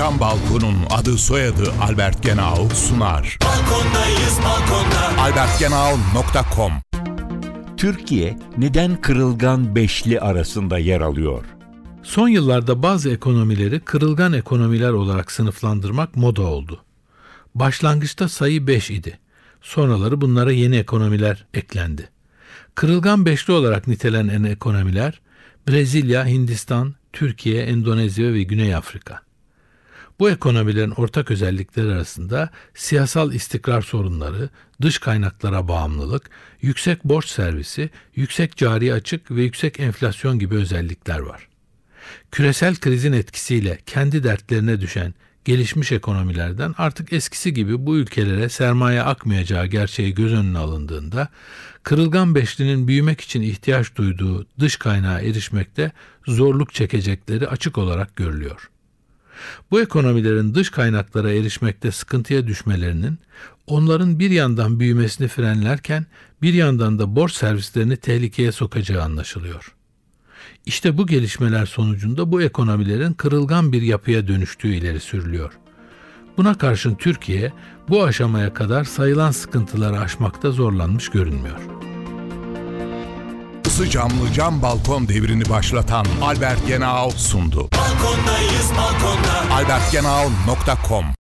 Cam Balkon'un adı soyadı Albert Genau sunar. Balkondayız balkonda. albertgenau.com Türkiye neden kırılgan beşli arasında yer alıyor? Son yıllarda bazı ekonomileri kırılgan ekonomiler olarak sınıflandırmak moda oldu. Başlangıçta sayı 5 idi. Sonraları bunlara yeni ekonomiler eklendi. Kırılgan beşli olarak nitelenen ekonomiler Brezilya, Hindistan, Türkiye, Endonezya ve Güney Afrika. Bu ekonomilerin ortak özellikleri arasında siyasal istikrar sorunları, dış kaynaklara bağımlılık, yüksek borç servisi, yüksek cari açık ve yüksek enflasyon gibi özellikler var. Küresel krizin etkisiyle kendi dertlerine düşen gelişmiş ekonomilerden artık eskisi gibi bu ülkelere sermaye akmayacağı gerçeği göz önüne alındığında kırılgan beşlinin büyümek için ihtiyaç duyduğu dış kaynağa erişmekte zorluk çekecekleri açık olarak görülüyor. Bu ekonomilerin dış kaynaklara erişmekte sıkıntıya düşmelerinin onların bir yandan büyümesini frenlerken bir yandan da borç servislerini tehlikeye sokacağı anlaşılıyor. İşte bu gelişmeler sonucunda bu ekonomilerin kırılgan bir yapıya dönüştüğü ileri sürülüyor. Buna karşın Türkiye bu aşamaya kadar sayılan sıkıntıları aşmakta zorlanmış görünmüyor. Isı camlı cam balkon devrini başlatan Albert Genau sundu. Balkondayız balkonda. albertgenau.com